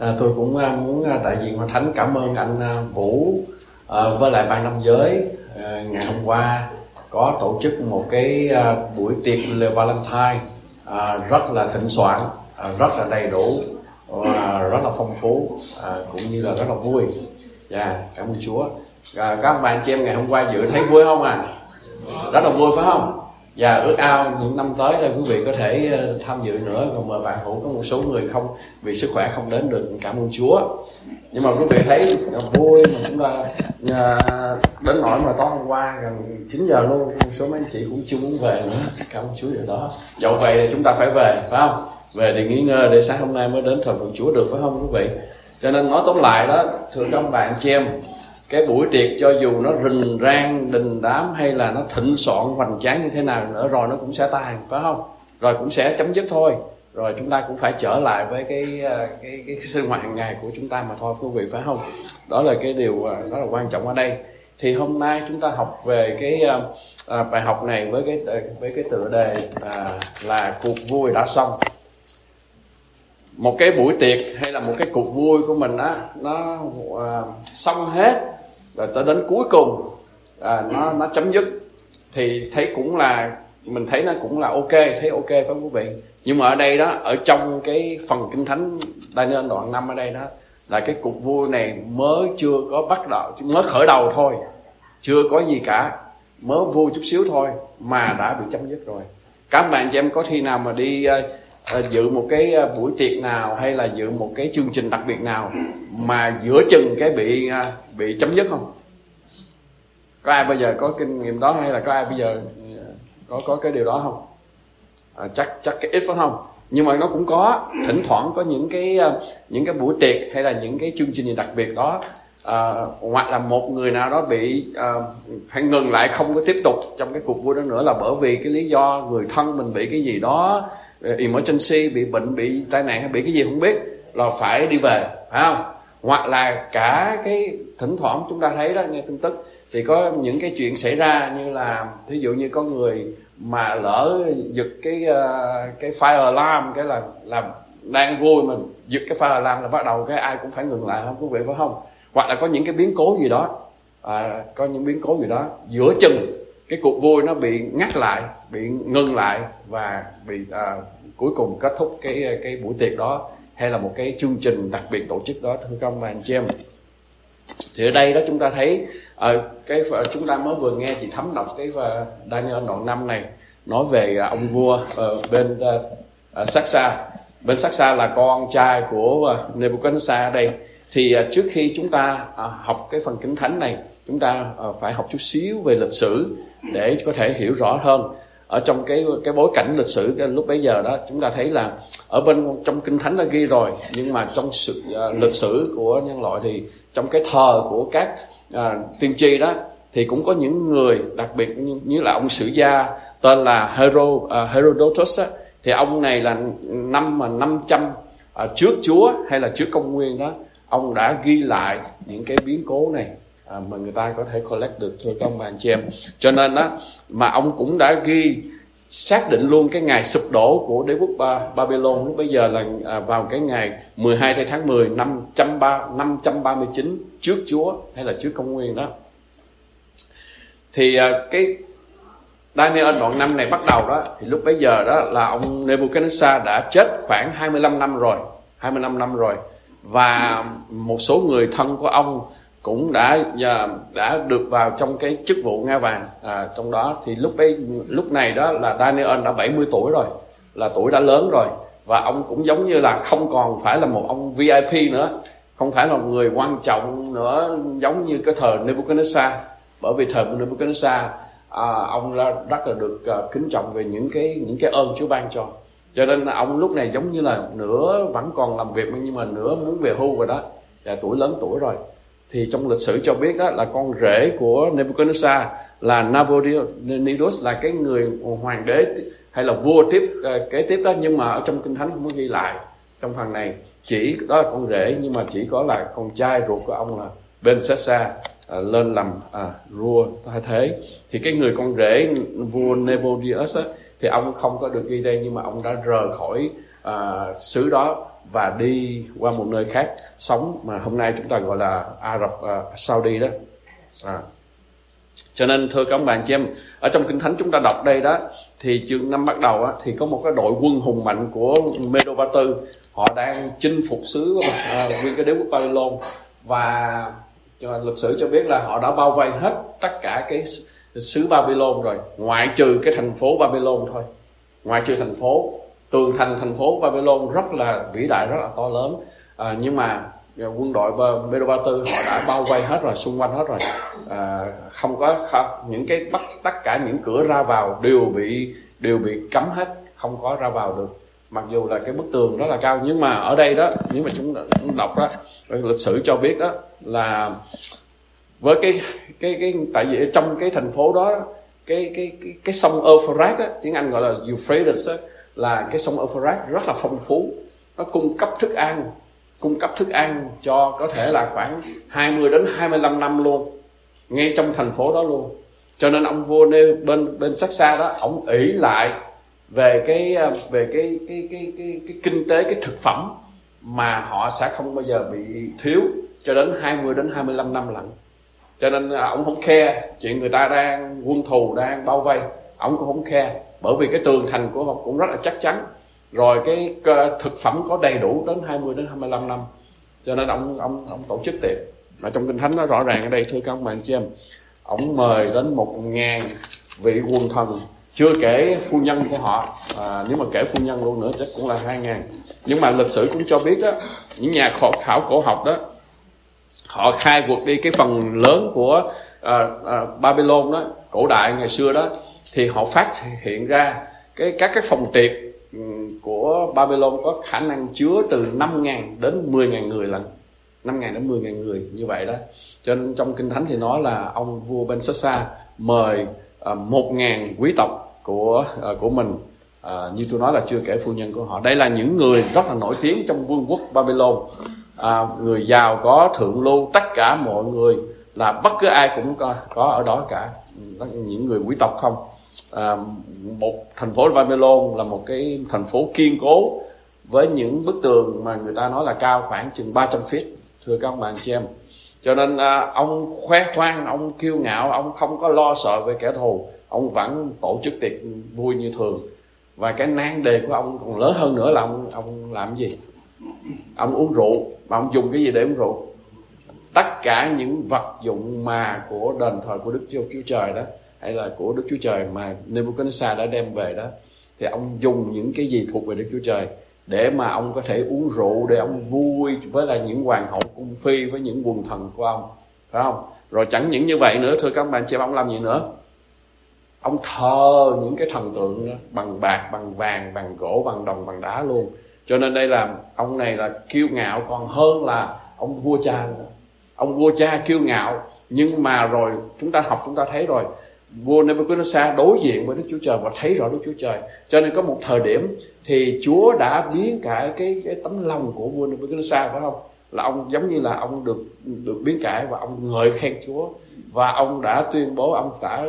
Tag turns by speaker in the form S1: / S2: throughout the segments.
S1: À, tôi cũng à, muốn à, đại diện Hội Thánh cảm ơn anh à, Vũ à, với lại ban nam giới à, ngày hôm qua có tổ chức một cái à, buổi tiệc Valentine à, rất là thịnh soạn, à, rất là đầy đủ và rất là phong phú à, cũng như là rất là vui. Dạ, cảm ơn Chúa. À, các bạn chị em ngày hôm qua dự thấy vui không à? Rất là vui phải không? Và ước ao những năm tới là quý vị có thể ờ, tham dự nữa. Còn mời bạn hữu có một số người không, vì sức khỏe không đến được, cảm ơn Chúa. Nhưng mà quý vị thấy vui, mà chúng ta à, đến nỗi mà tối hôm qua gần 9 giờ luôn, một số mấy anh chị cũng chưa muốn về nữa. Cảm ơn Chúa điều đó. Dẫu vậy thì chúng ta phải về, phải không? Về thì nghỉ ngơi để sáng hôm nay mới đến thờ phượng Chúa được, phải không quý vị? Cho nên nói tóm lại đó, thưa các bạn chị em cái buổi tiệc cho dù nó rình rang đình đám hay là nó thịnh soạn hoành tráng như thế nào nữa rồi nó cũng sẽ tan phải không? Rồi cũng sẽ chấm dứt thôi. Rồi chúng ta cũng phải trở lại với cái ờ, cái cái sinh hoạt hàng ngày của chúng ta mà thôi quý vị phải không? Đó là cái điều ờ, đó là quan trọng ở đây. Thì hôm nay chúng ta học về cái à, bài học này với cái với cái tựa đề à, là cuộc vui đã xong. Một cái buổi tiệc hay là một cái cuộc vui của mình á nó à, xong hết rồi tới đến cuối cùng à, nó nó chấm dứt. Thì thấy cũng là mình thấy nó cũng là ok thấy ok phải không quý vị? Nhưng mà ở đây đó ở trong cái phần kinh thánh Daniel đoạn năm ở đây đó là cái cuộc vui này mới chưa có bắt đầu mới khởi đầu thôi. Chưa có gì cả. Mới vui chút xíu thôi mà đã bị chấm dứt rồi. Các bạn chị em có khi nào mà đi uh, Ờ, dự một cái ờ, buổi tiệc nào hay là dự một cái chương trình đặc biệt nào mà giữa chừng cái bị ờ, bị chấm dứt không? Có ai bây giờ có kinh nghiệm đó hay là có ai bây giờ có có cái điều đó không? À, chắc chắc cái ít phải không? Nhưng mà nó cũng có thỉnh thoảng có những cái những cái buổi tiệc hay là những cái chương trình gì đặc biệt đó à, hoặc là một người nào đó bị à, phải ngừng lại không có tiếp tục trong cái cuộc vui đó nữa là bởi vì cái lý do người thân mình bị cái gì đó emergency bị bệnh bị tai nạn hay bị cái gì không biết là phải đi về phải không? Hoặc là cả cái thỉnh thoảng chúng ta thấy đó nghe tin tức thì có những cái chuyện xảy ra như là thí dụ như có người mà lỡ giật cái uh, cái fire alarm cái là làm đang vui mà giật cái fire alarm là bắt đầu cái ai cũng phải ngừng lại không quý vị phải không? Hoặc là có những cái biến cố gì đó à, có những biến cố gì đó giữa chừng cái cuộc vui nó bị ngắt lại bị ngưng lại và bị à, cuối cùng kết thúc cái cái buổi tiệc đó hay là một cái chương trình đặc biệt tổ chức đó thưa các ông anh chị em. Thì ở đây đó chúng ta thấy à, cái à, chúng ta mới vừa nghe chị thấm đọc cái và Daniel đoạn năm này nói về à, ông vua ở bên uh, Saxa. Bên Saxa là con trai của uh, Nebuchadnezzar ở đây. Thì uh, trước khi chúng ta uh, học cái phần kinh thánh này chúng ta ờ, phải học chút xíu về lịch sử để có thể hiểu rõ hơn. Ở trong cái cái bối cảnh lịch sử cái lúc bấy giờ đó chúng ta thấy là ở bên trong kinh thánh đã ghi rồi nhưng mà trong sự uh, lịch sử của nhân loại thì trong cái thờ của các uh, tiên tri đó thì cũng có những người đặc biệt như, như là ông sử gia tên là Hero uh, Herodotus á, thì ông này là năm mà 500 uh, trước Chúa hay là trước công nguyên đó ông đã ghi lại những cái biến cố này à, mà người ta có thể collect được thưa các ông bà anh chị em. Cho nên đó mà ông cũng đã ghi xác định luôn cái ngày sụp đổ của đế quốc ba, Babylon. Lúc bây giờ là à, vào cái ngày 12 tháng 10 năm 539 trước Chúa hay là trước công nguyên đó. Thì à, cái Daniel đoạn năm này bắt đầu đó thì lúc bấy giờ đó là ông Nebuchadnezzar đã chết khoảng 25 năm rồi 25 năm rồi. Và một số người thân của ông cũng đã đã được vào trong cái chức vụ nga vàng. À, trong đó thì lúc ấy lúc này đó là Daniel đã 70 tuổi rồi là tuổi đã lớn rồi. Và ông cũng giống như là không còn phải là một ông VIP nữa không phải là một người quan trọng nữa giống như cái thời Nebuchadnezzar. Bởi vì thời Nebuchadnezzar à, ông là rất là được à, kính trọng về những cái những cái ơn Chúa ban cho. Cho nên ông lúc này giống như là nửa vẫn còn làm việc nhưng mà nửa muốn về hưu rồi đó. Là tuổi lớn tuổi rồi thì trong lịch sử cho biết đó là con rể của Nebuchadnezzar là Nabonidus là cái người hoàng đế hay là vua tiếp ờ, kế tiếp đó. Nhưng mà ở trong kinh thánh không có ghi lại trong phần này. Chỉ đó là con rể nhưng mà chỉ có là con trai ruột của ông là Ben Sessa ờ, lên làm ờ, à, vua thay thế. Thì cái người con rể vua Nebuchadnezzar thì ông không có được ghi đây nhưng mà ông đã rời khỏi à, xứ đó và đi qua một nơi khác sống mà hôm nay chúng ta gọi là Ả Rập uh, Saudi đó. À. cho nên thưa các ông bà chị em ở trong kinh thánh chúng ta đọc đây đó thì chương năm bắt đầu á, thì có một cái đội quân hùng mạnh của Medo Ba Tư họ đang chinh phục xứ uh, nguyên cái đế quốc Babylon. Và cho lịch sử cho biết là họ đã bao vây hết tất cả cái xứ Babylon rồi ngoại trừ cái thành phố Babylon thôi. Ngoại trừ thành phố tường thành thành phố Babylon rất là vĩ đại rất là to lớn. À, nhưng mà à, quân đội Medo Ba Tư họ đã bao vây hết rồi xung quanh hết rồi. À, không có không, những cái bắt tất cả những cửa ra vào đều bị đều bị cấm hết không có ra vào được. Mặc dù là cái bức tường rất là cao nhưng mà ở đây đó nếu mà chúng đọc đó lịch sử cho biết đó là với cái cái cái tại vì trong cái thành phố đó cái cái cái, cái sông Euphrates tiếng Anh gọi là Euphrates đó, là cái sông Euphrates rất là phong phú. Nó cung cấp thức ăn cung cấp thức ăn cho có thể là khoảng 20 đến 25 năm luôn ngay trong thành phố đó luôn. Cho nên ông vua bên bên sắc xa đó ông ỷ lại về cái về cái cái cái cái, cái kinh tế cái thực phẩm mà họ sẽ không bao giờ bị thiếu cho đến 20 đến 25 năm lận. Cho nên à, ông không khe chuyện người ta đang quân thù đang bao vây. Ông cũng không khe bởi vì cái tường thành của họ cũng rất là chắc chắn. Rồi cái thực phẩm có đầy đủ đến 20 đến 25 năm. Cho nên ông ông ông tổ chức tiệc. Mà trong kinh thánh nó rõ ràng ở đây thưa các bạn chị em ông mời đến một ngàn vị quần thần chưa kể phu nhân của họ. À, nếu mà kể phu nhân luôn nữa chắc cũng là hai ngàn. Nhưng mà lịch sử cũng cho biết đó những nhà khảo, khảo cổ học đó họ khai quật đi cái phần lớn của à, à, Babylon đó cổ đại ngày xưa đó thì họ phát hiện ra cái các cái phòng tiệc ừ, của Babylon có khả năng chứa từ 5.000 đến 10.000 người lần. 5.000 đến 10.000 người như vậy đó. Cho nên trong kinh thánh thì nói là ông vua Ben Sassa mời ờ, uh, 1.000 quý tộc của uh, của mình. Uh, như tôi nói là chưa kể phu nhân của họ. Đây là những người rất là nổi tiếng trong vương quốc Babylon. À, người giàu có thượng lưu tất cả mọi người là bất cứ ai cũng có, có ở đó cả. Những người quý tộc không? À, một thành phố Babylon là một cái thành phố kiên cố với những bức tường mà người ta nói là cao khoảng chừng 300 feet thưa các bạn chị em. Cho nên à, ông khoe khoang ông kiêu ngạo ông không có lo sợ về kẻ thù ông vẫn tổ chức tiệc vui như thường. Và cái nan đề của ông còn lớn hơn nữa là ông ông làm gì? Ông uống rượu mà ông dùng cái gì để uống rượu? Tất cả những vật dụng mà của đền thờ của đức chúa, chúa trời đó hay là của đức chúa trời mà nebuchadnezzar đã đem về đó, thì ông dùng những cái gì thuộc về đức chúa trời để mà ông có thể uống rượu, để ông vui với là những hoàng hậu cung phi, với những quần thần của ông, phải không? Rồi chẳng những như vậy nữa, thưa các bạn chị ông làm gì nữa? Ông thờ những cái thần tượng đó, bằng bạc, bằng vàng, bằng gỗ, bằng đồng, bằng đá luôn. Cho nên đây là, ông này là kiêu ngạo còn hơn là ông vua cha nữa. ông vua cha kiêu ngạo, nhưng mà rồi chúng ta học, chúng ta thấy rồi vua Nebuchadnezzar đối diện với Đức Chúa Trời và thấy rõ Đức Chúa Trời. Cho nên có một thời điểm thì Chúa đã biến cả cái cái tấm lòng của vua Nebuchadnezzar phải không? Là ông giống như là ông được được biến cải và ông ngợi khen Chúa. Và ông đã tuyên bố ông đã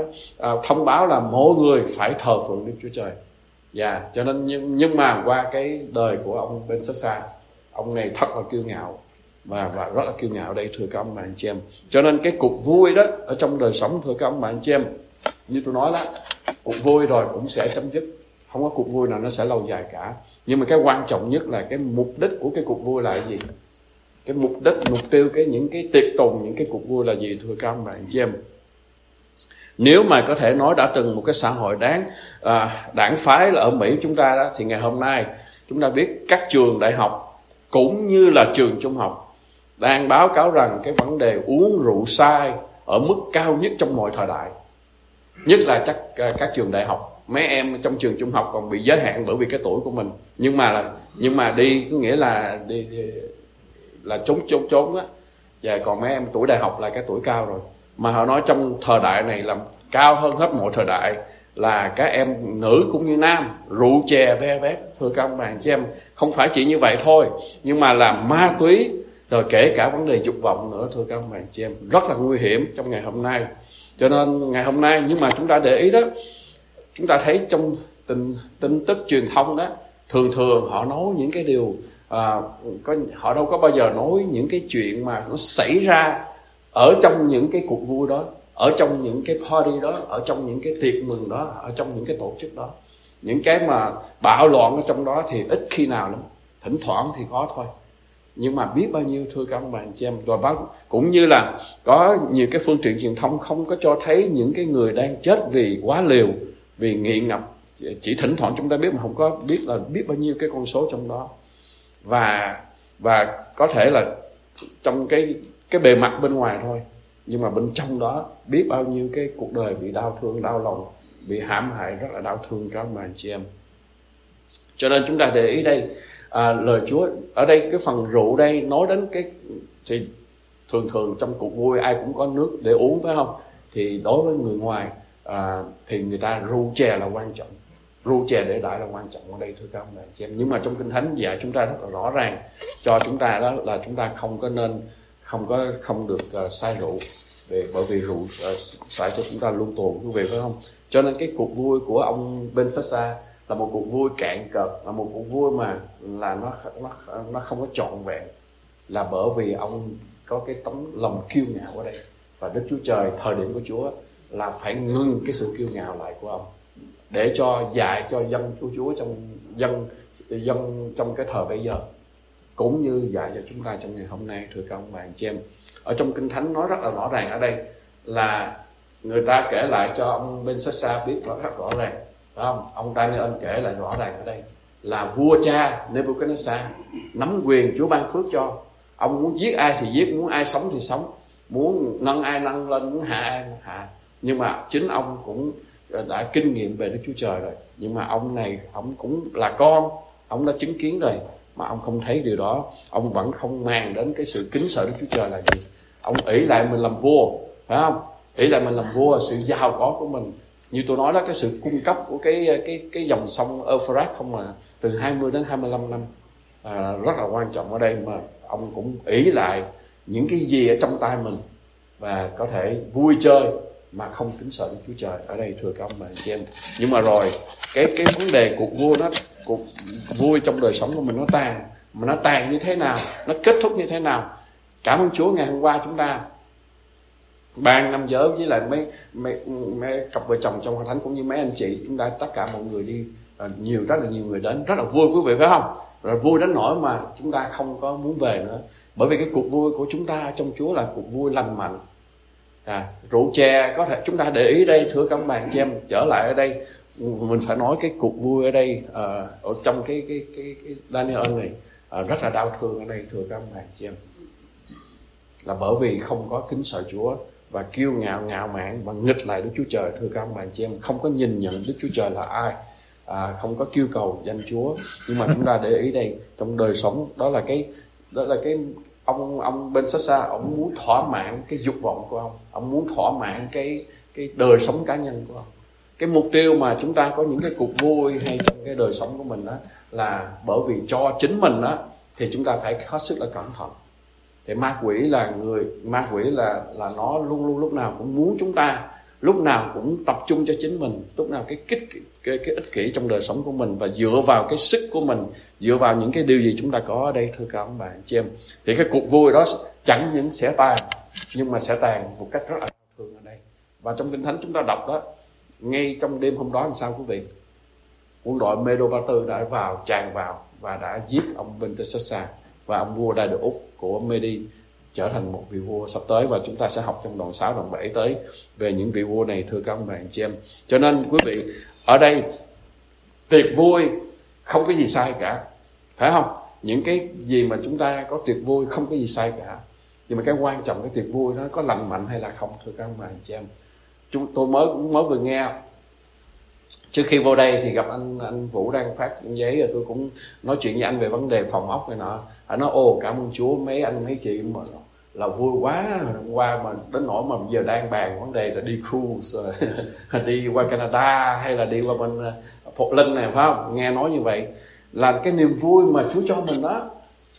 S1: uh, thông báo là mỗi người phải thờ phượng Đức Chúa Trời. Dạ yeah, cho nên nhưng nhưng mà qua cái đời của ông Ben Sassa ông này thật là kiêu ngạo và và rất là kiêu ngạo đây thưa các ông bạn chị em. Cho nên cái cuộc vui đó ở trong đời sống thưa các ông bạn chị em như tôi nói đó cuộc vui rồi cũng sẽ chấm dứt. Không có cuộc vui nào nó sẽ lâu dài cả. Nhưng mà cái quan trọng nhất là cái mục đích của cái cuộc vui là gì? Cái mục đích mục tiêu cái những cái tiệc tùng những cái cuộc vui là gì thưa các ông bạn chị em nếu mà có thể nói đã từng một cái xã hội đáng à, đảng phái là ở Mỹ chúng ta đó thì ngày hôm nay chúng ta biết các trường đại học cũng như là trường trung học đang báo cáo rằng cái vấn đề uống rượu sai ở mức cao nhất trong mọi thời đại nhất là chắc ờ, các trường đại học. Mấy em trong trường trung học còn bị giới hạn bởi vì cái tuổi của mình. Nhưng mà là nhưng mà đi có nghĩa là đi, đi là trốn trốn trốn á. Và còn mấy em tuổi đại học là cái tuổi cao rồi. Mà họ nói trong thời đại này là cao hơn hết mọi thời đại là các em nữ cũng như nam. Rượu chè be bét. Thưa các ông bạn chị em không phải chỉ như vậy thôi. Nhưng mà là ma túy rồi kể cả vấn đề dục vọng nữa. Thưa các ông bạn chị em rất là nguy hiểm trong ngày hôm nay cho nên ngày hôm nay nhưng mà chúng ta để ý đó chúng ta thấy trong tin tin tức truyền thông đó thường thường họ nói những cái điều à, có họ đâu có bao giờ nói những cái chuyện mà nó xảy ra ở trong những cái cuộc vui đó ở trong những cái party đó ở trong những cái tiệc mừng đó ở trong những cái tổ chức đó. Những cái mà bạo loạn ở trong đó thì ít khi nào lắm thỉnh thoảng thì có thôi nhưng mà biết bao nhiêu, thưa các bạn chị em và báo cũng như là có nhiều cái phương tiện truyền thông không có cho thấy những cái người đang chết vì quá liều, vì nghiện ngập. Chỉ thỉnh thoảng chúng ta biết mà không có biết là biết bao nhiêu cái con số trong đó. Và và có thể là trong cái cái bề mặt bên ngoài thôi. Nhưng mà bên trong đó biết bao nhiêu cái cuộc đời bị đau thương, đau lòng, bị hãm hại, rất là đau thương các bạn chị em. Cho nên chúng ta để ý đây à, lời Chúa ở đây cái phần rượu đây nói đến cái thì thường thường trong cuộc vui ai cũng có nước để uống phải không? Thì đối với người ngoài à, thì người ta rượu chè là quan trọng. Rượu chè để đại là quan trọng ở đây thưa các ông bạn chị em. Nhưng mà trong kinh thánh dạy chúng ta rất là rõ ràng cho chúng ta đó là chúng ta không có nên không có không được uh, sai rượu để bởi vì rượu à, uh, sai cho chúng ta luôn tồn quý vị phải không? Cho nên cái cuộc vui của ông Ben xa là một cuộc vui cạn cợt là một cuộc vui mà là nó nó nó không có trọn vẹn, là bởi vì ông có cái tấm lòng kiêu ngạo ở đây. Và Đức Chúa Trời, thời điểm của Chúa là phải ngưng cái sự kiêu ngạo lại của ông, để cho dạy cho dân của Chúa trong dân dân trong cái thời bây giờ, cũng như dạy cho chúng ta trong ngày hôm nay, thưa các ông bà anh chị em. Ở trong kinh thánh nói rất là rõ ràng ở đây là người ta kể lại cho ông Ben Sassa biết rất rõ ràng phải không? Ông Daniel kể lại rõ ràng ở đây là vua cha Nebuchadnezzar nắm quyền Chúa ban phước cho. Ông muốn giết ai thì giết, muốn ai sống thì sống. Muốn nâng ai nâng lên, muốn hạ ai hạ. Nhưng mà chính ông cũng ờ, đã kinh nghiệm về Đức Chúa Trời rồi. Nhưng mà ông này, ông cũng là con. Ông đã chứng kiến rồi. Mà ông không thấy điều đó. Ông vẫn không màng đến cái sự kính sợ Đức Chúa Trời là gì. Ông ỷ lại mình làm vua, phải không? Ỷ lại mình làm vua, sự giàu có của mình như tôi nói đó cái sự cung cấp của cái cái cái dòng sông Euphrates không mà từ 20 đến 25 năm à, rất là quan trọng ở đây mà ông cũng ý lại những cái gì ở trong tay mình và có thể vui chơi mà không kính sợ Đức Chúa Trời. Ở đây thưa các ông bà chị em. Nhưng mà rồi cái cái vấn đề cuộc vua nó cuộc vui trong đời sống của mình nó tàn mà nó tàn như thế nào nó kết thúc như thế nào? Cảm ơn Chúa ngày hôm qua chúng ta ban năm giới với lại mấy mấy, mấy cặp vợ chồng trong hội thánh cũng như mấy anh chị chúng ta tất cả mọi người đi ờ, nhiều rất là nhiều người đến rất là vui quý vị phải không? Rồi vui đến nỗi mà chúng ta không có muốn về nữa. Bởi vì cái cuộc vui của chúng ta trong Chúa là cuộc vui lành mạnh. À, rượu chè có thể chúng ta để ý đây thưa các bạn chị em trở lại ở đây. Mình phải nói cái cuộc vui ở đây à, ở trong cái cái cái, cái Daniel này à, rất là đau thương ở đây thưa các bạn chị em. Là bởi vì không có kính sợ Chúa và kiêu ngạo ngạo mạn và nghịch lại Đức Chúa Trời. Thưa các ông bạn chị em không có nhìn nhận Đức Chúa Trời là ai à, không có kêu cầu danh Chúa. Nhưng mà chúng ta để ý đây trong đời sống đó là cái đó là cái ông ông bên xa xa ông muốn thỏa mãn cái dục vọng của ông. Ông muốn thỏa mãn cái cái đời sống cá nhân của ông. Cái mục tiêu mà chúng ta có những cái cuộc vui hay trong cái đời sống của mình đó là bởi vì cho chính mình đó thì chúng ta phải hết sức là cẩn thận thì ma quỷ là người ma quỷ là là nó luôn luôn lúc nào cũng muốn chúng ta lúc nào cũng tập trung cho chính mình lúc nào cái kích cái, cái ích kỷ trong đời sống của mình và dựa vào cái sức của mình dựa vào những cái điều gì chúng ta có ở đây thưa các ông bà chị em. Thì cái cuộc vui đó chẳng những sẽ tàn nhưng mà sẽ tàn một cách rất là thường ở đây. Và trong kinh thánh chúng ta đọc đó ngay trong đêm hôm đó làm sao quý vị? Quân đội Medo Ba Tư đã vào tràn vào và đã giết ông Bentesassa và ông vua Đại Được Úc của Medi trở thành một vị vua sắp tới và chúng ta sẽ học trong đoạn 6 đoạn 7 tới về những vị vua này, thưa các ông bạn chị em. Cho nên, quý vị, ở đây tiệc vui không có gì sai cả. Phải không? Những cái gì mà chúng ta có tiệc vui không có gì sai cả. Nhưng mà cái quan trọng cái tiệc vui nó có lành mạnh hay là không, thưa các ông bạn chị em. Chúng, tôi mới mới vừa nghe trước khi vô đây thì gặp anh anh Vũ đang phát giấy, rồi tôi cũng nói chuyện với anh về vấn đề phòng ốc này nọ anh nói ô cảm ơn Chúa mấy anh mấy chị mà là vui quá hôm qua mà đến nỗi mà giờ đang bàn vấn đề là đi cruise rồi đi qua Canada hay là đi qua bên ờ, Phục Linh này phải không? Nghe nói như vậy là cái niềm vui mà Chúa cho mình đó.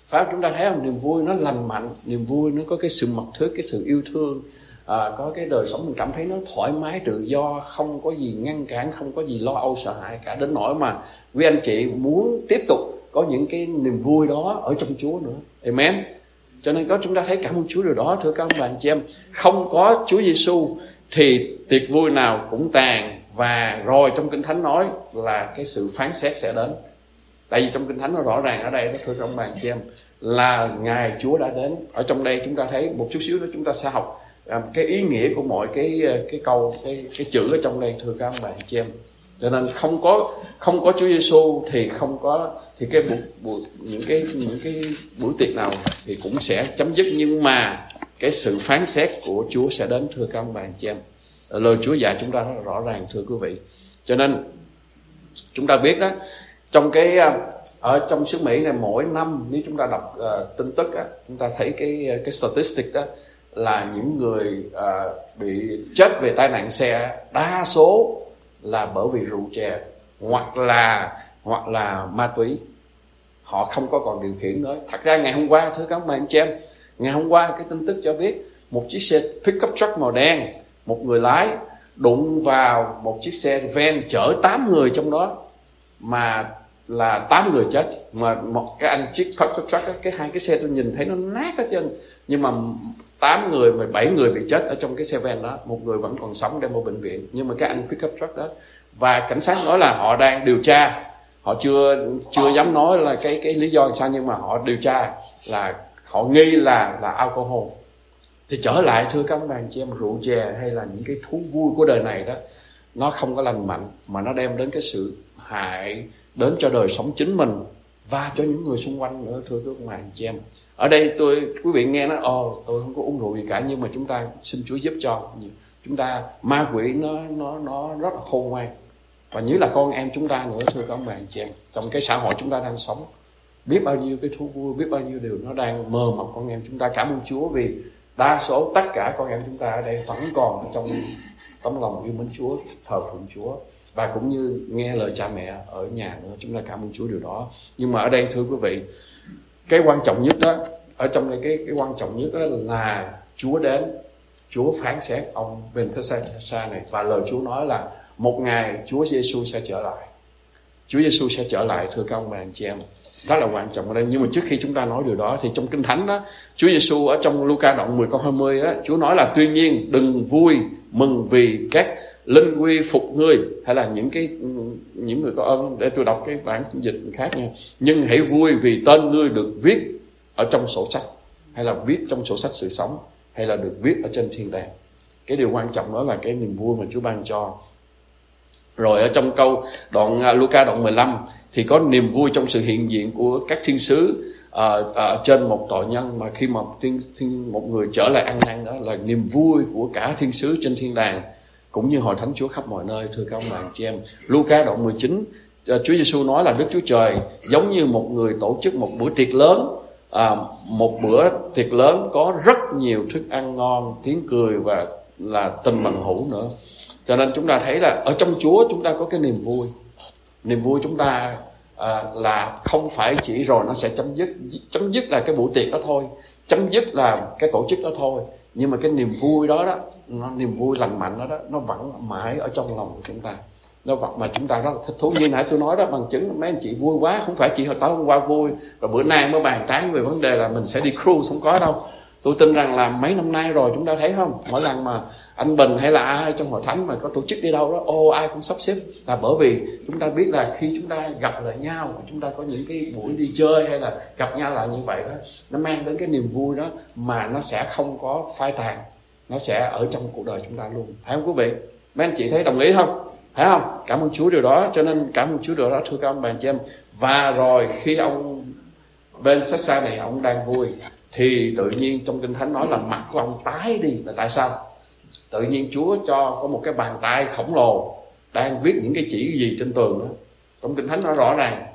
S1: Phải không? chúng ta thấy không? Niềm vui nó lành mạnh niềm vui nó có cái sự mật thức cái sự yêu thương. À, có cái đời sống mình cảm thấy nó thoải mái tự do không có gì ngăn cản không có gì lo âu sợ hãi cả. Đến nỗi mà quý anh chị muốn tiếp tục có những cái niềm vui đó ở trong Chúa nữa. Amen. Cho nên có chúng ta thấy cảm ơn Chúa điều đó, thưa các ông bà anh chị em. Không có Chúa Giêsu thì tiệc vui nào cũng tàn. Và rồi trong kinh thánh nói là cái sự phán xét sẽ đến. Tại vì trong kinh thánh nó rõ ràng ở đây đó, thưa các ông bà anh chị em, là ngài Chúa đã đến. Ở trong đây chúng ta thấy một chút xíu đó chúng ta sẽ học à, cái ý nghĩa của mọi cái à, cái câu, cái cái chữ ở trong đây, thưa các ông bà anh chị em cho nên không có không có Chúa Giêsu thì không có thì cái buổi, buổi những cái những cái buổi tiệc nào thì cũng sẽ chấm dứt. Nhưng mà cái sự phán xét của Chúa sẽ đến thưa các ông bà chị em. Lời Chúa dạy chúng ta rất là rõ ràng thưa quý vị. Cho nên chúng ta biết đó trong cái à, ở trong xứ Mỹ này mỗi năm nếu chúng ta đọc uh, tin tức á, chúng ta thấy cái à, cái statistic đó là những người uh, bị chết về tai nạn xe đa số là bởi vì rượu chè hoặc là hoặc là ma túy. Họ không có còn điều khiển nữa. Thật ra ngày hôm qua, thưa các bạn anh chị em, ngày hôm qua cái tin tức cho biết một chiếc xe pickup truck màu đen, một người lái đụng vào một chiếc xe van chở 8 người trong đó, mà là 8 người chết. Mà một cái anh chiếc pickup truck cái hai cái xe tôi nhìn thấy nó nát hết trơn nhưng mà 8 người và 7 người bị chết ở trong cái xe van đó, một người vẫn còn sống đem vào bệnh viện. Nhưng mà cái anh pickup truck đó, và cảnh sát nói là họ đang điều tra. Họ chưa chưa dám nói là cái cái lý do làm sao, nhưng mà họ điều tra là, họ nghi là là alcohol. Thì trở lại, thưa các bạn chị em, rượu chè hay là những cái thú vui của đời này đó, nó không có lành mạnh, mà nó đem đến cái sự hại đến cho đời sống chính mình và cho những người xung quanh nữa, thưa các bạn chị em ở đây tôi, quý vị nghe nó ồ, tôi không có uống rượu gì cả, nhưng mà chúng ta xin Chúa giúp cho. Chúng ta, ma quỷ nó nó nó rất là khôn ngoan. Và như là con em chúng ta nữa, thưa các bạn chị em, trong cái xã hội chúng ta đang sống, biết bao nhiêu cái thú vui, biết bao nhiêu điều nó đang mơ mộng con em chúng ta. Cảm ơn Chúa vì đa số tất cả con em chúng ta ở đây vẫn còn trong tấm lòng yêu mến Chúa, thờ phượng Chúa. Và cũng như nghe lời cha mẹ ở nhà nữa, chúng ta cảm ơn Chúa điều đó. Nhưng mà ở đây, thưa quý vị cái quan trọng nhất đó, ở trong đây cái cái quan trọng nhất đó là Chúa đến, Chúa phán xét ông Bethesda này. Và lời Chúa nói là một ngày Chúa Giêsu sẽ trở lại. Chúa Giêsu sẽ trở lại, thưa các ông bà anh chị em. Đó là quan trọng ở đây. Nhưng mà trước khi chúng ta nói điều đó thì trong kinh thánh đó, Chúa Giêsu ở trong Luca đoạn 10 câu 20 đó, Chúa nói là, tuy nhiên, đừng vui mừng vì các linh quy phục ngươi hay là những cái những người có ơn để tôi đọc cái bản dịch khác nha. Nhưng hãy vui vì tên ngươi được viết ở trong sổ sách hay là viết trong sổ sách sự sống hay là được viết ở trên thiên đàng. Cái điều quan trọng đó là cái niềm vui mà Chúa ban cho. Rồi ở trong câu đoạn à, Luca đoạn 15 thì có niềm vui trong sự hiện diện của các thiên sứ uh, uh, trên một tội nhân mà khi mà thiên, thiên, một người trở lại ăn năn đó là niềm vui của cả thiên sứ trên thiên đàng cũng như hội thánh Chúa khắp mọi nơi thưa các ông bà chị em. Luca đoạn 19 à, Chúa Giêsu nói là Đức Chúa Trời giống như một người tổ chức một bữa tiệc lớn. À, một bữa tiệc lớn có rất nhiều thức ăn ngon tiếng cười và là tình bằng hữu nữa. Cho nên chúng ta thấy là ở trong Chúa chúng ta có cái niềm vui. Niềm vui chúng ta à, là không phải chỉ rồi nó sẽ chấm dứt chấm dứt là cái buổi tiệc đó thôi chấm dứt là cái tổ chức đó thôi. Nhưng mà cái niềm vui đó đó nó niềm vui lành mạnh đó đó, nó vẫn mãi ở trong lòng của chúng ta. Nó vật mà chúng ta rất là thích thú. Như nãy tôi nói đó, bằng chứng mấy anh chị vui quá, không phải chỉ hồi tối hôm qua vui, rồi bữa nay mới bàn tán về vấn đề là mình sẽ đi cruise không có đâu. Tôi tin rằng là mấy năm nay rồi chúng ta thấy không? Mỗi lần mà anh bình hay là ai trong hội thánh mà có tổ chức đi đâu đó, ô, ai cũng sắp xếp. Là bởi vì chúng ta biết là khi chúng ta gặp lại nhau, chúng ta có những cái buổi đi chơi hay là gặp nhau lại như vậy đó, nó mang đến cái niềm vui đó mà nó sẽ không có phai tàn nó sẽ ở trong cuộc đời chúng ta luôn. Phải không quý vị? Mấy anh chị thấy đồng ý không? Phải không? Cảm ơn chúa điều đó, cho nên cảm ơn chúa điều đó, thưa các ông bà chị em. Và rồi khi ông bên sách xa này ông đang vui, thì tự nhiên trong kinh thánh nói là mặt của ông tái đi là tại sao? Tự nhiên chúa cho có một cái bàn tay khổng lồ đang viết những cái chỉ gì trên tường đó. Trong kinh thánh nói rõ ràng,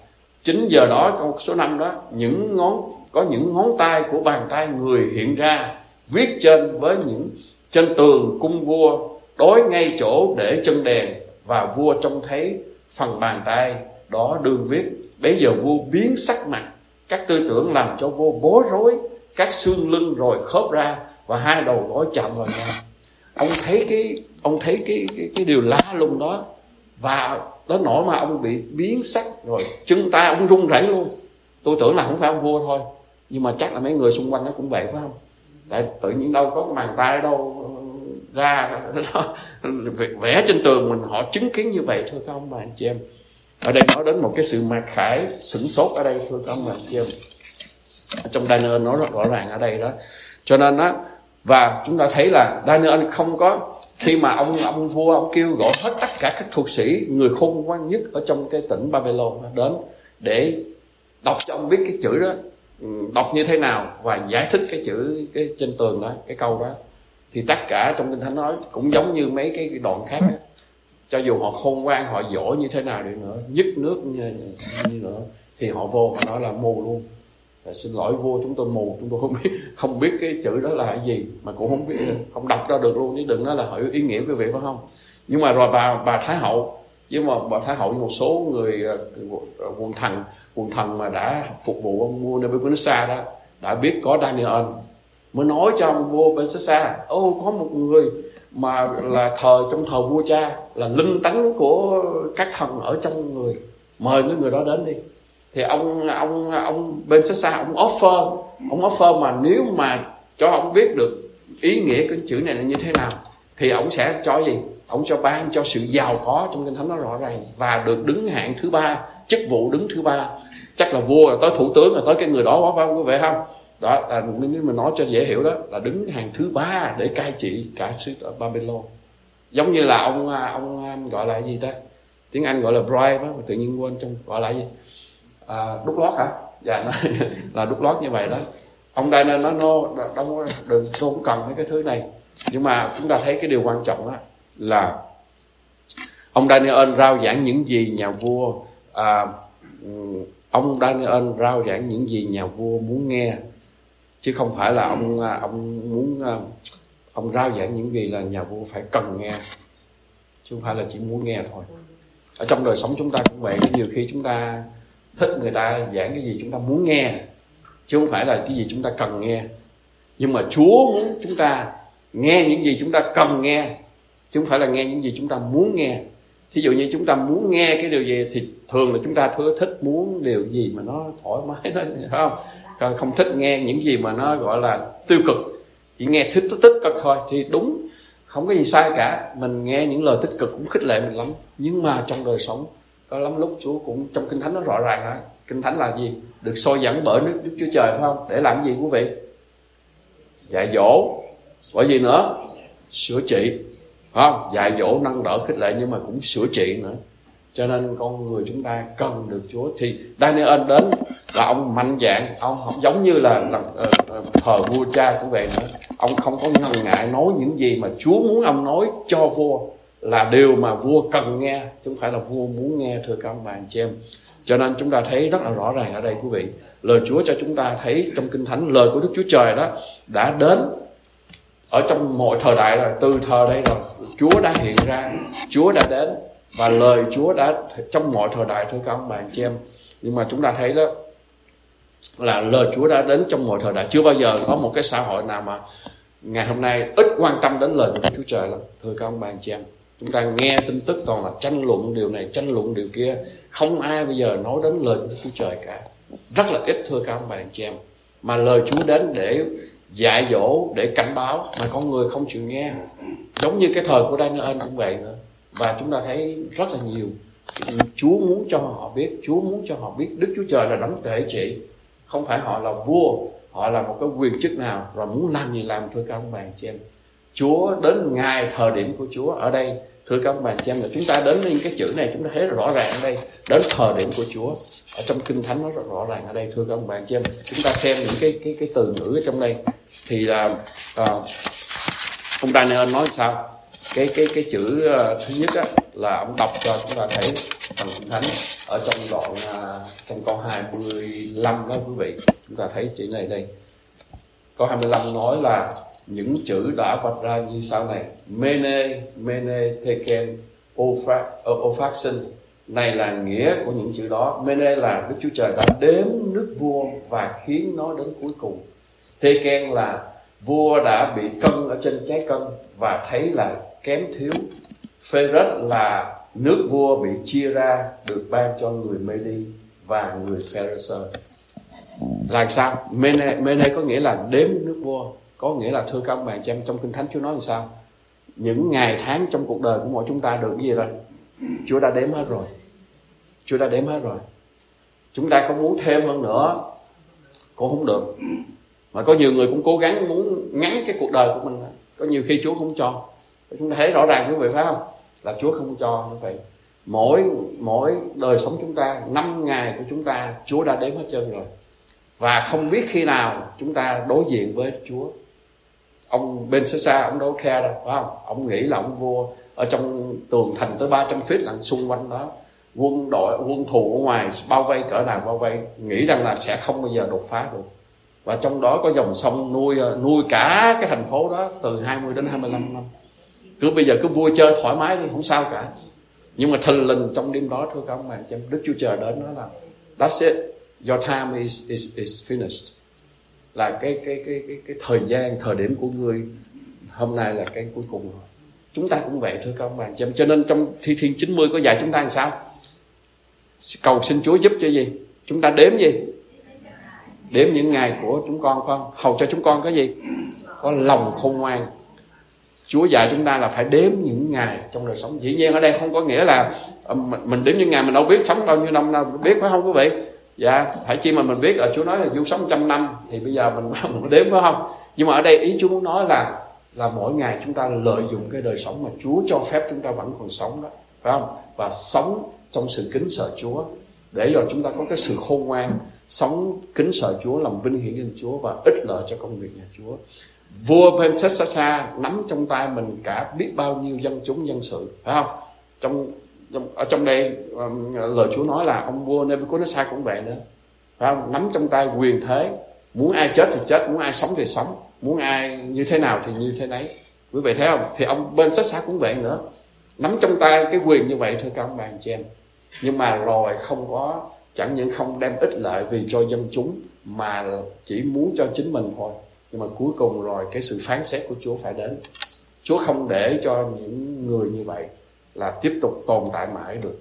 S1: chính giờ đó, câu số 5 đó, những ngón, có những ngón tay của bàn tay người hiện ra viết trên với những trên tường cung vua đối ngay chỗ để chân đèn và vua trông thấy phần bàn tay đó đương viết. Bây giờ vua biến sắc mặt các tư tưởng làm cho vua bối rối các xương lưng rồi khớp ra và hai đầu gối chạm vào nhau. Ông thấy cái ông thấy cái cái, cái điều lá lùng đó và đó nổi mà ông bị biến sắc rồi chân tay ông run rẩy luôn. Tôi tưởng là không phải ông vua thôi nhưng mà chắc là mấy người xung quanh nó cũng vậy phải không? Tại tự nhiên đâu có bàn tay đâu. Ra, vẽ trên tường mình, họ chứng kiến như vậy thôi các ông bà anh chị em. Ở đây nói đến một cái sự mặc khải, sửng sốt ở đây thôi các ông bà anh chị em. Trong Daniel nói rất rõ ràng ở đây đó. Cho nên đó và chúng ta thấy là Daniel không có, khi mà ông ông vua, ông kêu gọi hết tất cả các thuật sĩ, người khôn ngoan nhất ở trong cái tỉnh Babylon đến để đọc cho ông biết cái chữ đó đọc như thế nào và giải thích cái chữ cái trên tường đó cái câu đó thì tất cả trong kinh thánh nói cũng giống như mấy cái đoạn khác đó. cho dù họ khôn ngoan họ giỏi như thế nào đi nữa nhất nước như, như nữa thì họ vô họ nói là mù luôn Và xin lỗi vua chúng tôi mù chúng tôi không biết không biết cái chữ đó là cái gì mà cũng không biết không đọc ra được luôn chứ đừng nói là hỏi ý nghĩa quý vị phải không nhưng mà rồi bà bà thái hậu với mà bà thái hậu một số người ờ, quần ờ, thần quần thần mà đã phục vụ ông vua Nebuchadnezzar đó, đã biết có Daniel mới nói cho ông vua Belshazzar, ô, có một người mà là thời trong thời vua cha, là linh tánh của các thần ở trong người. Mời cái người đó đến đi. Thì ông ông ông bên xa xa ông offer ông offer mà nếu mà cho ông biết được ý nghĩa cái chữ này là như thế nào, thì ông sẽ cho gì? Ông cho ban cho sự giàu có trong kinh thánh nó rõ ràng. Và được đứng hạng thứ ba chức vụ đứng thứ ba. Chắc là vua là tới thủ tướng là tới cái người đó phải không quý vị không? Đó là nếu mình nói cho dễ hiểu đó là đứng hàng thứ ba để cai trị cả xứ Babylon. Giống như là ông à, ông à, gọi là gì ta? Tiếng Anh gọi là bribe đó, tự nhiên quên trong gọi là gì? À, đúc lót hả? Dạ nó, là đúc lót như vậy đó. Ông đây nó nó đâu đừng tôi không cần mấy cái thứ này. Nhưng mà chúng ta thấy cái điều quan trọng đó là ông Daniel rao giảng những gì nhà vua à, ừ, ông Daniel rao giảng những gì nhà vua muốn nghe. Chứ không phải là ông à, ông muốn à, ông rao giảng những gì là nhà vua phải cần nghe. Chứ không phải là chỉ muốn nghe thôi. Ở trong đời sống chúng ta cũng vậy nhiều khi chúng ta thích người ta giảng cái gì chúng ta muốn nghe chứ không phải là cái gì chúng ta cần nghe. Nhưng mà Chúa muốn chúng ta nghe những gì chúng ta cần nghe chứ không phải là nghe những gì chúng ta muốn nghe. Thí dụ như chúng ta muốn nghe cái điều gì thì thường là chúng ta thưa thích muốn điều gì mà nó thoải mái đó phải không? Không thích nghe những gì mà nó gọi là tiêu cực. Chỉ nghe thích tích tích cực thôi. Thì đúng, không có gì sai cả. Mình nghe những lời tích cực cũng khích lệ mình lắm. Nhưng mà trong đời sống, có lắm lúc Chúa cũng, trong kinh thánh nó rõ ràng á. Kinh thánh là gì? Được soi dẫn bởi nước Đức Chúa Trời, phải không? Để làm gì quý vị? Dạy dỗ. Bởi gì nữa, sửa trị không dạy dỗ nâng đỡ khích lệ nhưng mà cũng sửa trị nữa. Cho nên con người chúng ta cần được Chúa. Thì Daniel đến là ông mạnh dạng ông giống như là, là uh, thờ vua cha cũng vậy nữa. Ông không có ngần ngại nói những gì mà Chúa muốn ông nói cho vua là điều mà vua cần nghe chứ không phải là vua muốn nghe thưa các ông bà anh chị em. Cho nên chúng ta thấy rất là rõ ràng ở đây quý vị. Lời Chúa cho chúng ta thấy trong kinh thánh lời của Đức Chúa Trời đó đã đến ở trong mọi thời đại rồi, từ thời đây rồi, Chúa đã hiện ra, Chúa đã đến và lời Chúa đã trong mọi thời đại thôi các ông bà chị em. Nhưng mà chúng ta thấy đó, là lời Chúa đã đến trong mọi thời đại. Chưa bao giờ có một cái xã hội nào mà ngày hôm nay ít quan tâm đến lời của Chúa Trời lắm, thưa các ông bà chị em. Chúng ta nghe tin tức toàn là tranh luận điều này, tranh luận điều kia. Không ai bây giờ nói đến lời của Chúa Trời cả. Rất là ít, thưa các ông bà chị em. Mà lời Chúa đến để dạy dỗ để cảnh báo mà con người không chịu nghe. Giống như cái thời của Daniel cũng vậy nữa. Và chúng ta thấy rất là nhiều. Chúa muốn cho họ biết, Chúa muốn cho họ biết Đức Chúa Trời là đấng thể trị. Không phải họ là vua, họ là một cái quyền chức nào rồi muốn làm gì làm thôi các ông bà chị em. Chúa đến ngày thời điểm của Chúa ở đây, thưa các ông bà chị em, là chúng ta đến những cái chữ này chúng ta thấy rõ ràng ở đây. Đến thời điểm của Chúa, ở trong kinh thánh nó rất rõ ràng ở đây, thưa các ông bà chị em. Chúng ta xem những cái cái cái từ ngữ ở trong đây thì là uh, ông Daniel nói sao? Cái cái cái chữ uh, thứ nhất á, là ông đọc cho chúng ta thấy phần kinh thánh ở trong đoạn uh, trong câu 25 đó quý vị. Chúng ta thấy chữ này đây. Câu 25 nói là những chữ đã vạch ra như sau này. Mene mene teken ophaxin. Này là nghĩa của những chữ đó. Mene là đức chúa trời đã đếm nước vua và khiến nó đến cuối cùng teken là vua đã bị cân ở trên trái cân và thấy là kém thiếu. Phêrết là nước vua bị chia ra, được ban cho người Medi và người Pharisee. Là sao? Mene mene có nghĩa là đếm nước vua, có nghĩa là thưa các ông bạn chị em, trong kinh thánh Chúa nói làm sao? Những ngày tháng trong cuộc đời của mỗi chúng ta được cái gì rồi? Chúa đã đếm hết rồi. Chúa đã đếm hết rồi. Chúng ta có muốn thêm hơn nữa? Cũng không được mà có nhiều người cũng cố gắng muốn ngắn cái cuộc đời của mình có nhiều khi Chúa không cho. Chúng ta thấy rõ ràng quý vị phải không? Là Chúa không cho như vậy. Mỗi mỗi đời sống chúng ta, năm ngày của chúng ta, Chúa đã đếm hết trơn rồi. Và không biết khi nào chúng ta đối diện với Chúa. Ông bên xa xa, ông đâu khe đâu, phải không? Ông nghĩ là ông vua. Ở trong tường thành tới 300 feet là xung quanh đó. Quân đội, quân thù ở ngoài bao vây, cỡ nào bao vây, nghĩ rằng là sẽ không bao giờ đột phá được và trong đó có dòng sông nuôi ờ, nuôi cả cái thành phố đó từ 20 đến 25 năm. Cứ bây giờ cứ vui chơi thoải mái đi, không sao cả. Nhưng mà thần linh trong đêm đó, thưa các ông bạn xem đức chúa trời đến nó là, that's it, your time is is is finished. Là cái cái cái cái cái thời gian, thời điểm của người hôm nay là cái cuối cùng rồi. Chúng ta cũng vậy, thưa các ông bạn xem cho nên trong thi thiên 90 có dạy chúng ta làm sao? Cầu xin Chúa giúp cho gì? Chúng ta đếm gì? Đếm những ngày của chúng con không? Hầu cho chúng con có gì? Có lòng khôn ngoan. Chúa dạy chúng ta là phải đếm những ngày trong đời sống. Dĩ nhiên ở đây không có nghĩa là ờ, mình đếm những ngày mình đâu biết sống bao nhiêu năm, đâu biết phải không quý vị? Dạ phải chi mà mình biết ở Chúa nói là du sống trăm năm thì bây giờ mình mình đếm phải không? Nhưng mà ở đây ý Chúa muốn nói là là mỗi ngày chúng ta lợi dụng cái đời sống mà Chúa cho phép chúng ta vẫn còn sống đó, phải không? Và sống trong sự kính sợ Chúa. Để rồi chúng ta có cái sự khôn ngoan sống kính sợ Chúa làm vinh hiển danh Chúa và ích lợi cho công việc nhà Chúa. Vua Pentesasa nắm trong tay mình cả biết bao nhiêu dân chúng dân sự phải không? Trong, trong ở trong đây um, lời Chúa nói là ông vua Nebuchadnezzar cũng vậy nữa. Phải không? Nắm trong tay quyền thế. Muốn ai chết thì chết muốn ai sống thì sống. Muốn ai như thế nào thì như thế nấy. Quý vị thấy không? Thì ông bên sách sát cũng vậy nữa. Nắm trong tay cái quyền như vậy thôi các ông bạn chị em. Nhưng mà rồi không có chẳng những không đem ích lợi vì cho dân chúng, mà chỉ muốn cho chính mình thôi. Nhưng mà cuối cùng rồi, cái sự phán xét của Chúa phải đến. Chúa không để cho những người như vậy là tiếp tục tồn tại mãi được.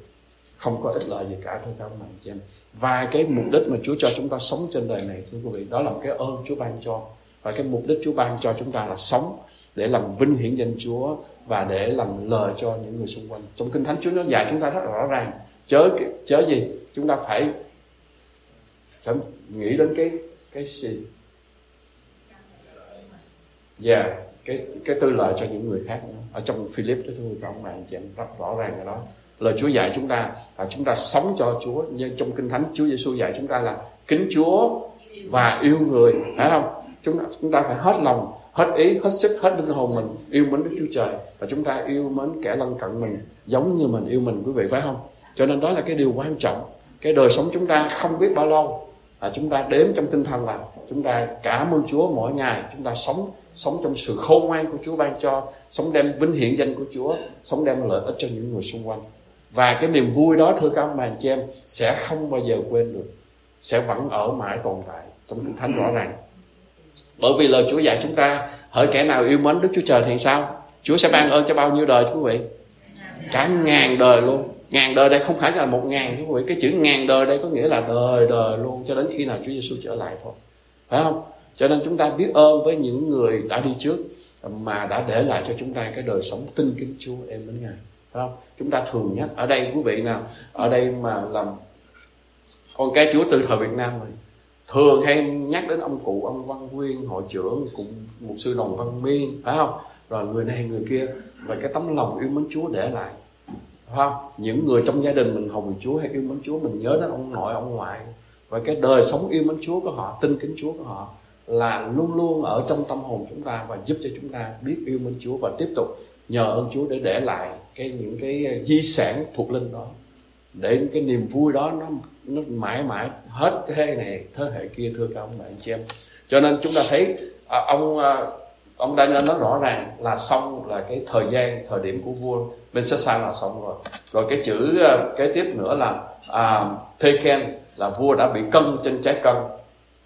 S1: Không có ích lợi gì cả, thưa các bạn chị em. Và cái mục đích mà Chúa cho chúng ta sống trên đời này, thưa quý vị, đó là một cái ơn Chúa ban cho. Và cái mục đích Chúa ban cho chúng ta là sống để làm vinh hiển danh Chúa và để làm lời cho những người xung quanh. Trong kinh thánh Chúa nó dạy chúng ta rất rõ ràng. Chớ chớ gì? Chúng ta phải phải nghĩ đến cái cái gì? Và yeah, cái cái tư lợi cho những người khác nữa. ở trong Philip đó thưa các ông bạn chị em rất rõ ràng cái đó. Lời Chúa dạy chúng ta là chúng ta sống cho Chúa như trong kinh thánh Chúa Giêsu dạy chúng ta là kính Chúa và yêu người phải không? Chúng ta, chúng ta phải hết lòng hết ý hết sức hết linh hồn mình yêu mến Đức Chúa Trời và chúng ta yêu mến kẻ lân cận mình giống như mình yêu mình quý vị phải không? Cho nên đó là cái điều quan trọng cái đời sống chúng ta không biết bao lâu à, chúng ta đếm trong tinh thần là chúng ta cảm ơn Chúa mỗi ngày chúng ta sống sống trong sự khôn ngoan của Chúa ban cho sống đem vinh hiển danh của Chúa sống đem lợi ích cho những người xung quanh. Và cái niềm vui đó thưa các ông bà chị em sẽ không bao giờ quên được sẽ vẫn ở mãi tồn tại trong kinh thánh rõ ràng. Bởi vì lời Chúa dạy chúng ta hỡi kẻ nào yêu mến Đức Chúa Trời thì sao? Chúa sẽ ban ơn cho bao nhiêu đời quý vị? Cả ngàn đời luôn ngàn đời đây không phải là một ngàn quý vị cái chữ ngàn đời đây có nghĩa là đời đời luôn, cho đến khi nào Chúa Giêsu trở lại thôi. Phải không? Cho nên chúng ta biết ơn với những người đã đi trước mà đã để lại cho chúng ta cái đời sống tin kính Chúa em đến ngày phải không? Chúng ta thường nhắc, ở đây quý vị nào, ở đây mà làm con cái Chúa từ thời Việt Nam rồi thường hay nhắc đến ông cụ, ông Văn Nguyên, hội trưởng cùng một sư đồng Văn Miên, phải không? Rồi người này, người kia. Và cái tấm lòng yêu mến Chúa để lại phải không? Những người trong gia đình mình hồng Chúa hay yêu mến Chúa mình nhớ đến ông nội ông ngoại. Và cái đời sống yêu mến Chúa của họ tin kính Chúa của họ là luôn luôn ở trong tâm hồn chúng ta và giúp cho chúng ta biết yêu mến Chúa và tiếp tục nhờ ơn Chúa để để lại cái những cái di sản thuộc linh đó. Để cái niềm vui đó nó nó mãi mãi hết thế này thế hệ kia thưa các ông bạn chị em. Cho nên chúng ta thấy à, ông à, ông Daniel nói rõ ràng là xong là cái thời gian thời điểm của vua bên sai là xong rồi. Rồi cái chữ cái kế tiếp nữa là à, khen là vua đã bị cân trên trái cân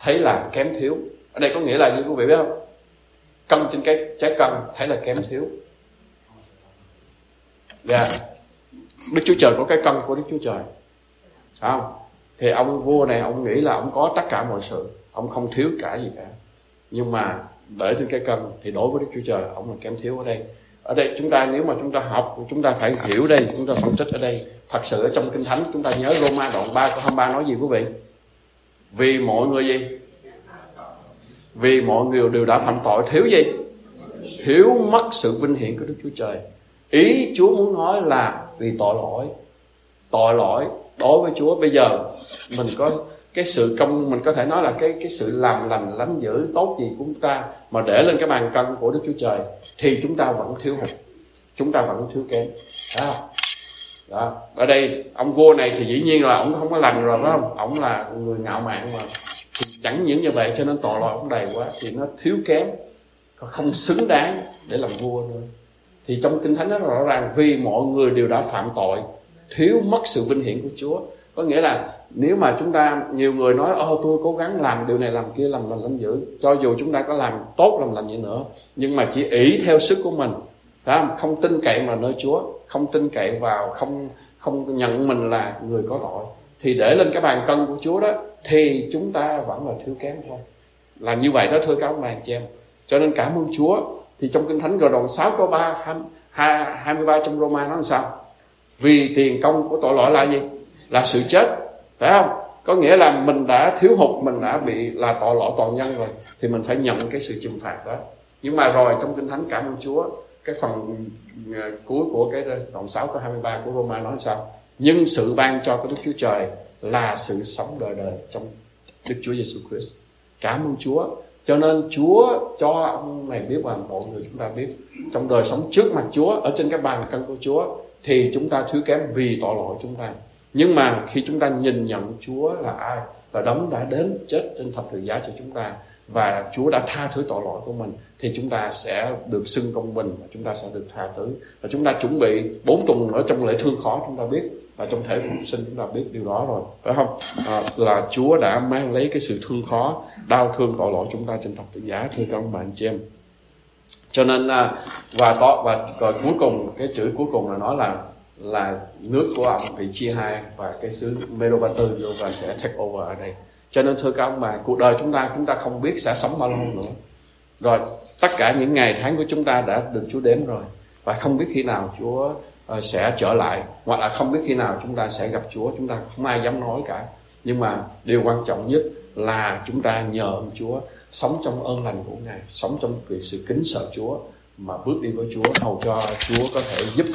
S1: thấy là kém thiếu. Ở đây có nghĩa là như quý vị biết không? Cân trên cái trái cân thấy là kém thiếu. Dạ. Yeah. Đức Chúa Trời có cái cân của Đức Chúa Trời. Phải không? Thì ông vua này ông nghĩ là ông có tất cả mọi sự. Ông không thiếu cả gì cả. Nhưng mà để trên cái cân thì đối với Đức Chúa Trời ông là kém thiếu ở đây ở đây chúng ta nếu mà chúng ta học, chúng ta phải hiểu đây, chúng ta phân tích ở đây. Thật sự ở trong kinh thánh, chúng ta nhớ Roma đoạn 3 câu 23 nói gì quý vị? Vì mọi người gì? Vì mọi người đều đã phạm tội. Thiếu gì? Thiếu mất sự vinh hiển của Đức Chúa Trời. Ý Chúa muốn nói là vì tội lỗi. Tội lỗi đối với Chúa. Bây giờ mình có cái sự công, mình có thể nói là cái cái sự làm lành lắm dữ tốt gì của chúng ta mà để lên cái bàn cân của Đức Chúa Trời thì chúng ta vẫn thiếu hụt. Chúng ta vẫn thiếu kém. Đó. đó. Ở đây, ông vua này thì dĩ nhiên là ông không có lành rồi, phải không? Ông là người ngạo mạn mà. Thì chẳng những như vậy cho nên tội lỗi ông đầy quá, thì nó thiếu kém không xứng đáng để làm vua nữa. Thì trong kinh thánh nó rõ ràng, vì mọi người đều đã phạm tội, thiếu mất sự vinh hiển của Chúa có nghĩa là nếu mà chúng ta, nhiều người nói, ô, tôi cố gắng làm điều này, làm kia, làm lành, làm dữ. Cho dù chúng ta có làm tốt, làm lành gì nữa, nhưng mà chỉ ý theo sức của mình, phải không? không tin cậy vào nơi Chúa, không tin cậy vào, không không nhận mình là người có tội. Thì để lên cái bàn cân của Chúa đó, thì chúng ta vẫn là thiếu kém thôi. Là như vậy đó, thưa các ông bà chị em. Cho nên cảm ơn Chúa. Thì trong kinh thánh rồi đoạn 6 câu 3 23 trong Roma nó làm sao? Vì tiền công của tội lỗi là gì? Là sự chết, phải không? Có nghĩa là mình đã thiếu hụt, mình đã bị là tội lỗi toàn nhân rồi, thì mình phải nhận cái sự trừng phạt đó. Nhưng mà rồi trong kinh thánh cảm ơn Chúa, cái phần ờ, cuối của cái đoạn 6 câu 23 của Roma nói sao? Nhưng sự ban cho của Đức Chúa Trời là sự sống đời đời trong Đức Chúa Giêsu Christ. Cảm ơn Chúa. Cho nên Chúa cho ông này biết và mọi người chúng ta biết, trong đời sống trước mặt Chúa, ở trên cái bàn cân của Chúa, thì chúng ta thiếu kém vì tội lỗi chúng ta nhưng mà khi chúng ta nhìn nhận Chúa là ai là đấng đã đến chết trên thập tự giá cho chúng ta và Chúa đã tha thứ tội lỗi của mình thì chúng ta sẽ được xưng công bình và chúng ta sẽ được tha thứ. Và chúng ta chuẩn bị bốn tuần ở trong lễ thương khó chúng ta biết và trong thể phục sinh chúng ta biết điều đó rồi phải không? À, là Chúa đã mang lấy cái sự thương khó đau thương tội lỗi chúng ta trên thập tự giá thưa các ông bạn chị em. Cho nên à, và to và, và cuối cùng cái chữ cuối cùng là nói là là nước của ông bị chia hai và cái xứ Medo-ba-tư và sẽ take over ở đây. Cho nên, thưa các ông bà cuộc đời chúng ta chúng ta không biết sẽ sống bao lâu nữa. Rồi, tất cả những ngày tháng của chúng ta đã được Chúa đếm rồi, và không biết khi nào Chúa ờ, sẽ trở lại, hoặc là không biết khi nào chúng ta sẽ gặp Chúa, chúng ta không ai dám nói cả. Nhưng mà điều quan trọng nhất là chúng ta nhờ ơn Chúa sống trong ơn lành của Ngài, sống trong sự kính sợ Chúa mà bước đi với Chúa hầu cho Chúa có thể giúp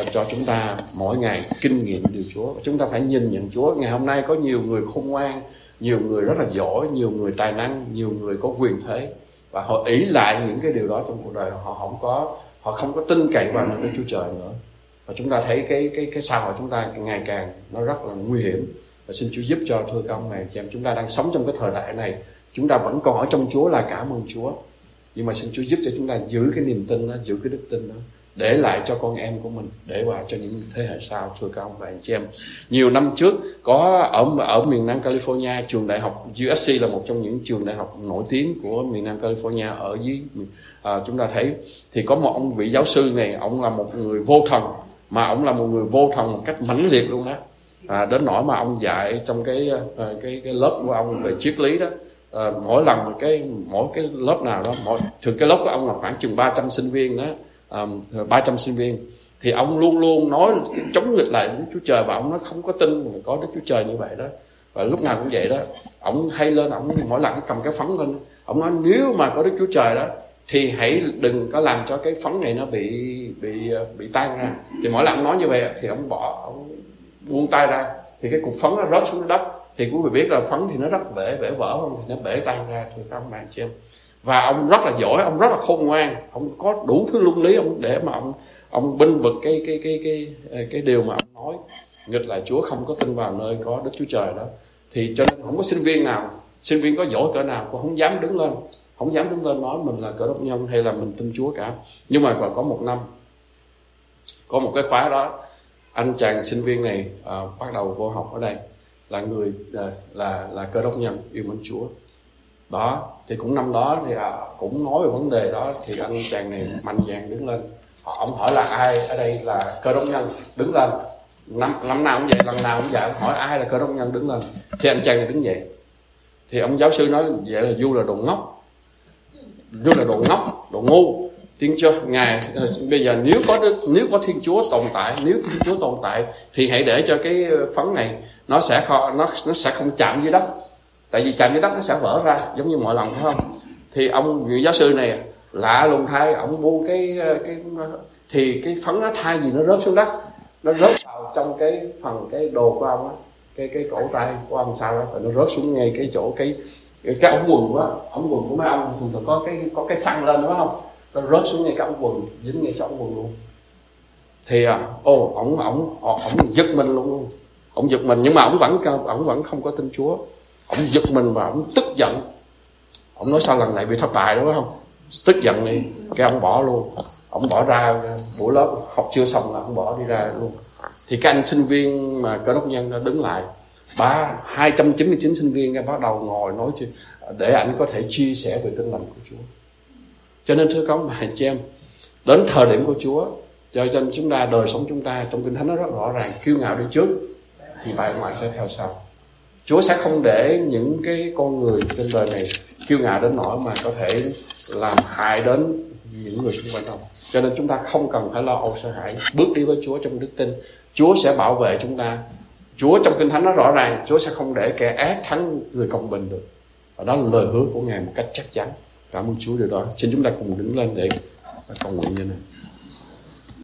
S1: uh, cho chúng ta mỗi ngày kinh nghiệm điều Chúa. Chúng ta phải nhìn nhận Chúa. Ngày hôm nay có nhiều người khôn ngoan nhiều người rất là giỏi nhiều người tài năng nhiều người có quyền thế. Và họ ý lại những cái điều đó trong cuộc đời. Họ không có họ không có tin cậy vào Đức Chúa Trời nữa. Và chúng ta thấy cái cái cái xã hội chúng ta ngày càng nó rất là nguy hiểm. Và xin Chúa giúp cho thưa các ông này chị em chúng ta đang sống trong cái thời đại này. Chúng ta vẫn còn ở trong Chúa là cảm ơn Chúa nhưng mà xin Chúa giúp cho chúng ta giữ cái niềm tin đó giữ cái đức tin đó để lại cho con em của mình để vào cho những thế hệ sau. Thưa các ông và anh chị em nhiều năm trước có ở ở miền Nam California trường đại học USC là một trong những trường đại học nổi tiếng của miền Nam California ở dưới à, chúng ta thấy. Thì có một ông vị giáo sư này ông là một người vô thần mà ông là một người vô thần một cách mãnh liệt luôn đó. À, đến nỗi mà ông dạy trong cái à, cái cái lớp của ông về triết lý đó à, mỗi lần cái mỗi cái lớp nào đó mỗi thường cái lớp của ông là khoảng chừng 300 sinh viên đó um, 300 sinh viên. Thì ông luôn luôn nói chống nghịch lại Đức Chúa Trời và ông nói không có tin có Đức Chúa Trời như vậy đó. Và lúc nào cũng vậy đó ông hay lên ông mỗi lần cầm cái phấn lên ông nói nếu mà có Đức Chúa Trời đó thì hãy đừng có làm cho cái phấn này nó bị bị ờ, bị tan ra. Thì mỗi lần ông nói như vậy thì ông bỏ ông buông tay ra thì cái cục phấn nó rớt xuống đất thì quý vị biết là phấn thì nó rất bể bể vỡ không? Thì nó bể tan ra thì các bạn chị em. Và ông rất là giỏi ông rất là khôn ngoan. Ông có đủ thứ luân lý ông để mà ông ông binh vực cái cái cái cái cái, cái điều mà ông nói. Nghịch lại Chúa không có tin vào nơi có Đức Chúa Trời đó. Thì cho nên không có sinh viên nào sinh viên có giỏi cỡ nào cũng không dám đứng lên. Không dám đứng lên nói mình là cỡ đốc nhân hay là mình tin Chúa cả. Nhưng mà còn có một năm có một cái khóa đó anh chàng sinh viên này uh, bắt đầu vô học ở đây là người à, là là cơ đốc nhân yêu mến Chúa. Đó thì cũng năm đó thì à, cũng nói về vấn đề đó thì anh chàng này mạnh dạn đứng lên. Ông hỏi là ai ở đây là cơ đốc nhân? Đứng lên. Năm năm nào cũng vậy lần nào cũng vậy ông hỏi ai là cơ đốc nhân đứng lên. Thì anh chàng này đứng dậy. Thì ông giáo sư nói vậy là du là đồ ngốc. Du là đồ ngốc đồ ngu. Tiếng chưa? Ngài à, bây giờ nếu có đức nếu có thiên chúa tồn tại nếu thiên chúa tồn tại thì hãy để cho cái ờ, phấn này nó sẽ kho, nó nó sẽ không chạm dưới đất. Tại vì chạm dưới đất nó sẽ vỡ ra giống như mọi lần phải không? Thì ông vị giáo sư này lạ lùng thay ông bu cái cái thì cái phấn nó thay gì nó rớt xuống đất. Nó rớt vào trong cái phần cái đồ của ông á cái cái cổ tay của ông sao đó rồi nó rớt xuống ngay cái chỗ cái cái, ống quần á, ống quần của mấy ông thường thường có cái có cái xăng lên đúng không? Nó rớt xuống ngay cái ống quần dính ngay cho ống quần luôn. Thì à, ô ổng ổng ổng giật mình luôn ổng giật mình, nhưng mà ổng vẫn ổng vẫn không có tin Chúa. Ổng giật mình và ổng tức giận. Ổng nói sao lần này bị thất bại, đúng không? Tức giận đi, cái ông bỏ luôn. Ông bỏ ra, buổi lớp học chưa xong là ông bỏ đi ra luôn. Thì các anh sinh viên mà cơ đốc nhân đã đứng lại, ba 299 sinh viên cái bắt đầu ngồi nói chuyện, để anh có thể chia sẻ về tin lành của Chúa. Cho nên thưa các ông bà anh chị em, đến thời điểm của Chúa, cho nên chúng ta, đời sống chúng ta trong kinh thánh nó rất rõ ràng. Kiêu ngạo đi trước thì bài ngoại sẽ theo sau. Chúa sẽ không để những cái con người trên đời này kiêu ngạo đến nỗi mà có thể làm hại đến những người xung quanh đâu cho nên chúng ta không cần phải lo âu sợ hãi. Bước đi với Chúa trong đức tin. Chúa sẽ bảo vệ chúng ta. Chúa trong kinh thánh nó rõ ràng, Chúa sẽ không để kẻ ác thắng người công bình được. Và đó là lời hứa của Ngài một cách chắc chắn. Cảm ơn Chúa điều đó. Xin chúng ta cùng đứng lên để cầu nguyện như này.